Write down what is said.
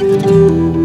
Música